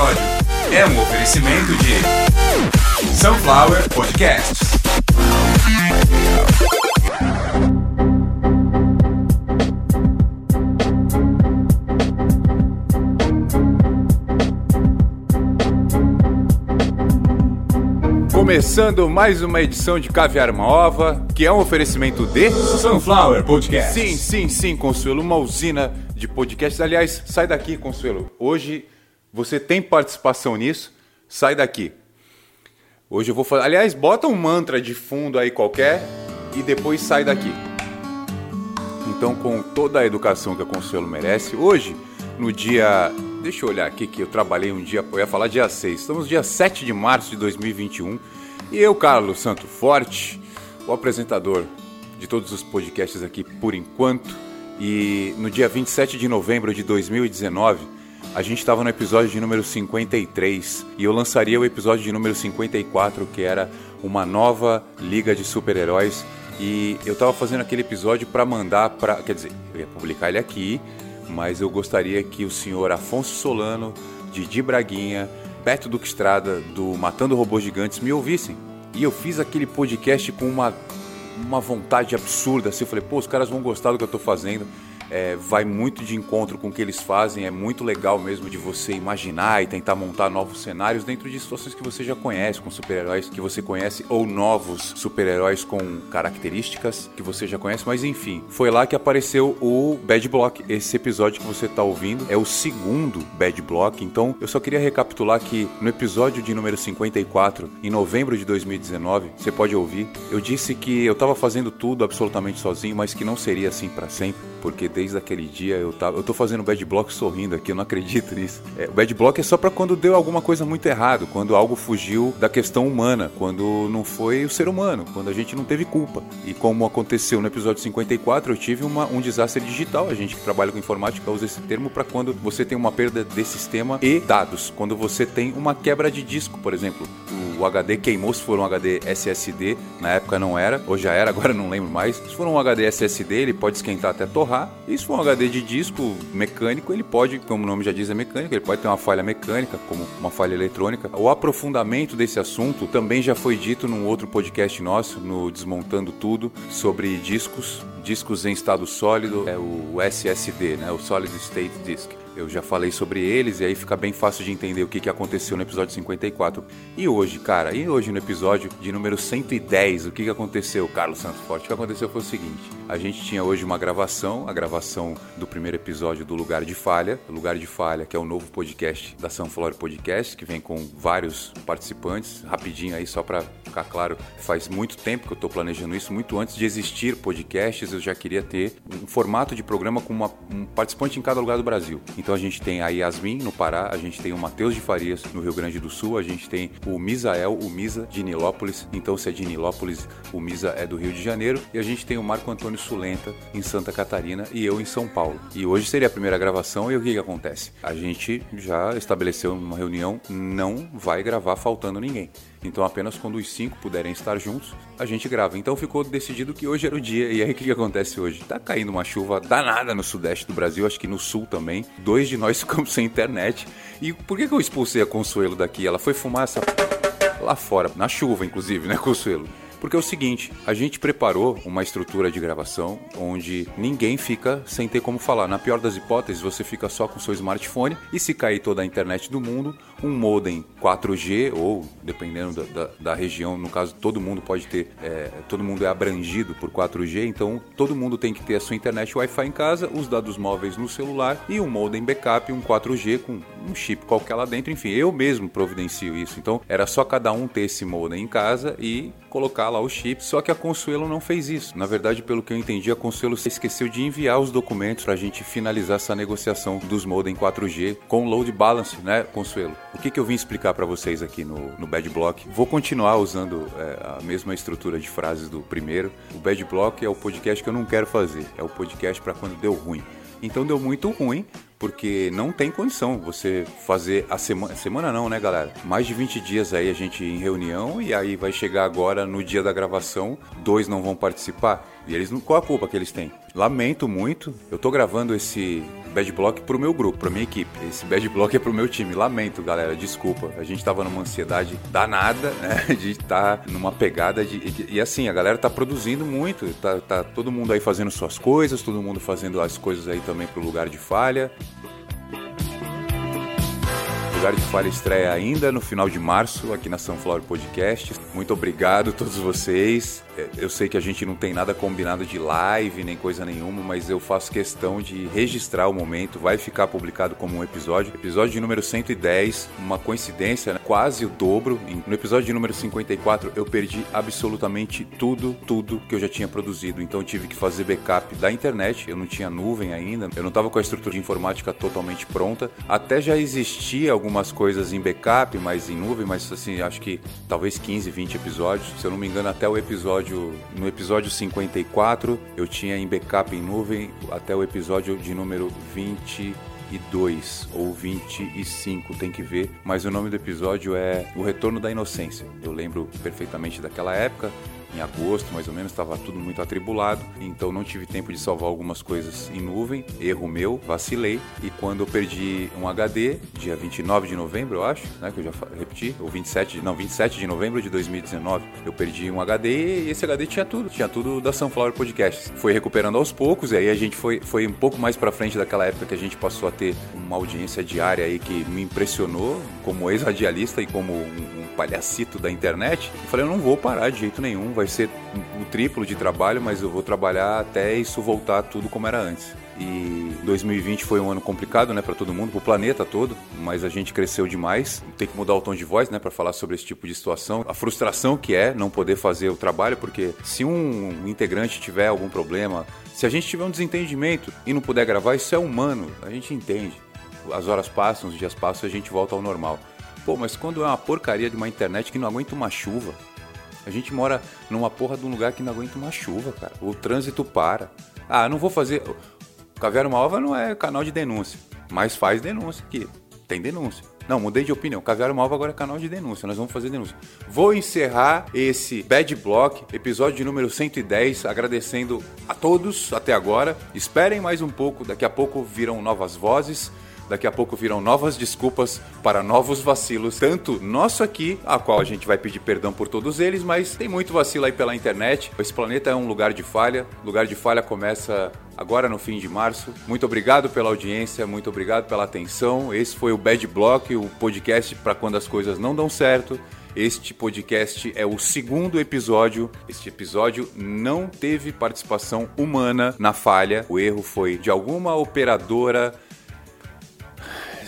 episódio é um oferecimento de Sunflower Podcasts. Começando mais uma edição de Caviar uma Ova, que é um oferecimento de Sunflower Podcast. Sim, sim, sim, Consuelo, uma usina de podcasts. Aliás, sai daqui, Consuelo. Hoje você tem participação nisso, sai daqui. Hoje eu vou fazer. Aliás, bota um mantra de fundo aí qualquer e depois sai daqui. Então, com toda a educação que a Consuelo merece, hoje, no dia. Deixa eu olhar aqui que eu trabalhei um dia, eu ia falar dia 6. Estamos dia 7 de março de 2021. E eu, Carlos Santo Forte, o apresentador de todos os podcasts aqui por enquanto. E no dia 27 de novembro de 2019, a gente estava no episódio de número 53 e eu lançaria o episódio de número 54, que era uma nova liga de super-heróis. E eu estava fazendo aquele episódio para mandar para, quer dizer, eu ia publicar ele aqui, mas eu gostaria que o senhor Afonso Solano, Didi Braguinha, Beto Duque Estrada, do Matando Robôs Gigantes, me ouvissem. E eu fiz aquele podcast com uma, uma vontade absurda, assim, eu falei, pô, os caras vão gostar do que eu estou fazendo é, vai muito de encontro com o que eles fazem, é muito legal mesmo de você imaginar e tentar montar novos cenários dentro de situações que você já conhece, com super-heróis que você conhece, ou novos super-heróis com características que você já conhece, mas enfim, foi lá que apareceu o Bad Block. Esse episódio que você está ouvindo é o segundo Bad Block, então eu só queria recapitular que no episódio de número 54, em novembro de 2019, você pode ouvir, eu disse que eu estava fazendo tudo absolutamente sozinho, mas que não seria assim para sempre porque desde aquele dia eu tava. Eu tô fazendo bad block sorrindo aqui, eu não acredito nisso. É, o bad block é só para quando deu alguma coisa muito errado, quando algo fugiu da questão humana, quando não foi o ser humano, quando a gente não teve culpa. E como aconteceu no episódio 54, eu tive uma, um desastre digital. A gente que trabalha com informática usa esse termo para quando você tem uma perda de sistema e dados. Quando você tem uma quebra de disco, por exemplo. O HD queimou se for um HD SSD, na época não era, hoje já era, agora não lembro mais. Se for um HD SSD, ele pode esquentar até torrar. E se for um HD de disco mecânico, ele pode, como o nome já diz, é mecânico, ele pode ter uma falha mecânica, como uma falha eletrônica. O aprofundamento desse assunto também já foi dito num outro podcast nosso, no Desmontando Tudo, sobre discos, discos em estado sólido, é o SSD, né, o Solid State Disk. Eu já falei sobre eles e aí fica bem fácil de entender o que, que aconteceu no episódio 54. E hoje, cara, e hoje no episódio de número 110, o que, que aconteceu, Carlos Santos Forte? O que aconteceu foi o seguinte: a gente tinha hoje uma gravação, a gravação do primeiro episódio do Lugar de Falha. Lugar de Falha, que é o novo podcast da Sunflower Podcast, que vem com vários participantes. Rapidinho aí, só para ficar claro, faz muito tempo que eu estou planejando isso, muito antes de existir podcasts, eu já queria ter um formato de programa com uma, um participante em cada lugar do Brasil. Então a gente tem a Yasmin no Pará, a gente tem o Matheus de Farias no Rio Grande do Sul, a gente tem o Misael, o Misa de Nilópolis. Então se é de Nilópolis, o Misa é do Rio de Janeiro. E a gente tem o Marco Antônio Sulenta em Santa Catarina e eu em São Paulo. E hoje seria a primeira gravação e o que, que acontece? A gente já estabeleceu uma reunião, não vai gravar faltando ninguém. Então apenas quando os cinco puderem estar juntos, a gente grava. Então ficou decidido que hoje era o dia. E aí o que, que acontece hoje? Tá caindo uma chuva danada no sudeste do Brasil, acho que no sul também. Dois de nós ficamos sem internet. E por que, que eu expulsei a Consuelo daqui? Ela foi fumar essa lá fora, na chuva, inclusive, né, Consuelo? Porque é o seguinte, a gente preparou uma estrutura de gravação onde ninguém fica sem ter como falar. Na pior das hipóteses, você fica só com seu smartphone e se cair toda a internet do mundo, um modem 4G ou dependendo da, da, da região, no caso todo mundo pode ter, é, todo mundo é abrangido por 4G, então todo mundo tem que ter a sua internet Wi-Fi em casa, os dados móveis no celular e um modem backup, um 4G com um chip qualquer lá dentro. Enfim, eu mesmo providencio isso. Então era só cada um ter esse modem em casa e colocar lá o chip. Só que a Consuelo não fez isso. Na verdade, pelo que eu entendi, a Consuelo esqueceu de enviar os documentos para a gente finalizar essa negociação dos modem 4G com load balance, né, Consuelo? O que, que eu vim explicar para vocês aqui no, no Bad Block? Vou continuar usando é, a mesma estrutura de frases do primeiro. O Bad Block é o podcast que eu não quero fazer. É o podcast para quando deu ruim. Então deu muito ruim porque não tem condição você fazer a semana. Semana não, né, galera? Mais de 20 dias aí a gente em reunião e aí vai chegar agora no dia da gravação, dois não vão participar. E eles não. Qual a culpa que eles têm? Lamento muito. Eu tô gravando esse bad block pro meu grupo, pra minha equipe. Esse bad block é pro meu time. Lamento, galera. Desculpa. A gente tava numa ansiedade danada, né? De estar tá numa pegada de. E, e, assim, a galera tá produzindo muito. Tá, tá todo mundo aí fazendo suas coisas, todo mundo fazendo as coisas aí também pro lugar de falha. Lugar de Falha estreia ainda no final de março aqui na Sunflower Podcast. Muito obrigado a todos vocês. É, eu sei que a gente não tem nada combinado de live nem coisa nenhuma, mas eu faço questão de registrar o momento. Vai ficar publicado como um episódio. Episódio número 110, uma coincidência, né? quase o dobro. No episódio número 54, eu perdi absolutamente tudo, tudo que eu já tinha produzido. Então tive que fazer backup da internet. Eu não tinha nuvem ainda, eu não estava com a estrutura de informática totalmente pronta. Até já existia algumas coisas em backup, mas em nuvem, mas assim, acho que talvez 15, 20 episódios. Se eu não me engano, até o episódio no episódio 54, eu tinha em backup em nuvem até o episódio de número 22 ou 25, tem que ver. Mas o nome do episódio é O Retorno da Inocência. Eu lembro perfeitamente daquela época em agosto, mais ou menos, estava tudo muito atribulado, então não tive tempo de salvar algumas coisas em nuvem, erro meu, vacilei, e quando eu perdi um HD, dia 29 de novembro, eu acho, né, que eu já repeti, ou 27, não, 27 de novembro de 2019, eu perdi um HD e esse HD tinha tudo, tinha tudo da Sunflower Podcasts. Foi recuperando aos poucos, e aí a gente foi, foi um pouco mais para frente daquela época que a gente passou a ter uma audiência diária aí que me impressionou como ex-radialista e como um, um palhacito da internet. Eu falei, eu não vou parar de jeito nenhum, vai ser o triplo de trabalho, mas eu vou trabalhar até isso voltar tudo como era antes. E 2020 foi um ano complicado, né, para todo mundo, para o planeta todo, mas a gente cresceu demais. Tem que mudar o tom de voz, né, para falar sobre esse tipo de situação. A frustração que é não poder fazer o trabalho, porque se um integrante tiver algum problema, se a gente tiver um desentendimento e não puder gravar, isso é humano, a gente entende. As horas passam, os dias passam e a gente volta ao normal. Pô, mas quando é uma porcaria de uma internet que não aguenta uma chuva, a gente mora numa porra de um lugar que não aguenta uma chuva, cara. O trânsito para. Ah, não vou fazer. Caviar uma não é canal de denúncia, mas faz denúncia aqui. Tem denúncia. Não, mudei de opinião. Caviar uma agora é canal de denúncia. Nós vamos fazer denúncia. Vou encerrar esse Bad Block, episódio de número 110, agradecendo a todos até agora. Esperem mais um pouco, daqui a pouco virão novas vozes. Daqui a pouco virão novas desculpas para novos vacilos, tanto nosso aqui, a qual a gente vai pedir perdão por todos eles, mas tem muito vacilo aí pela internet. Esse planeta é um lugar de falha. O lugar de falha começa agora no fim de março. Muito obrigado pela audiência, muito obrigado pela atenção. Esse foi o Bad Block, o podcast para quando as coisas não dão certo. Este podcast é o segundo episódio. Este episódio não teve participação humana na falha. O erro foi de alguma operadora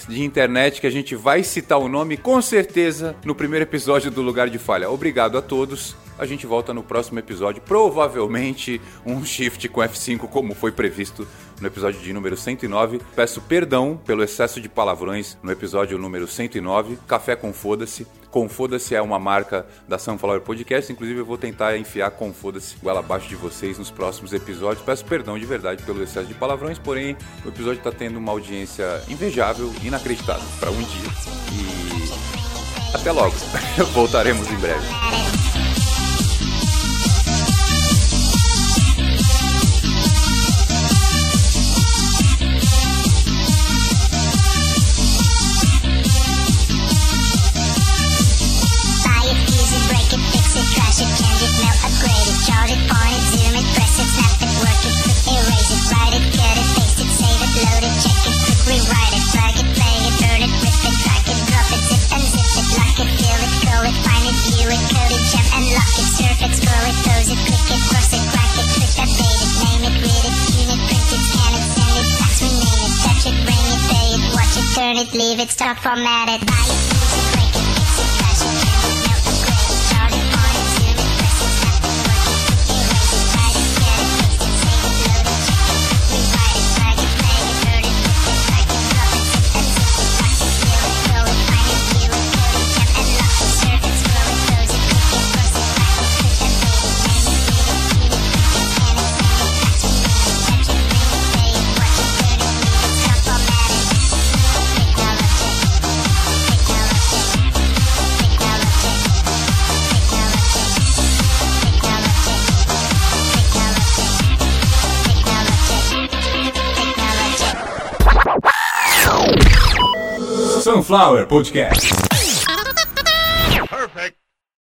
de internet que a gente vai citar o nome com certeza no primeiro episódio do Lugar de Falha. Obrigado a todos. A gente volta no próximo episódio, provavelmente um shift com F5 como foi previsto no episódio de número 109. Peço perdão pelo excesso de palavrões no episódio número 109. Café com foda-se. Com Foda-se é uma marca da Sunflower Podcast. Inclusive, eu vou tentar enfiar Com Foda-se goela abaixo de vocês nos próximos episódios. Peço perdão de verdade pelo excesso de palavrões, porém, o episódio está tendo uma audiência invejável, inacreditável para um dia. E até logo. Voltaremos em breve. Leave it, stop formatted. Buy. Sunflower Podcast.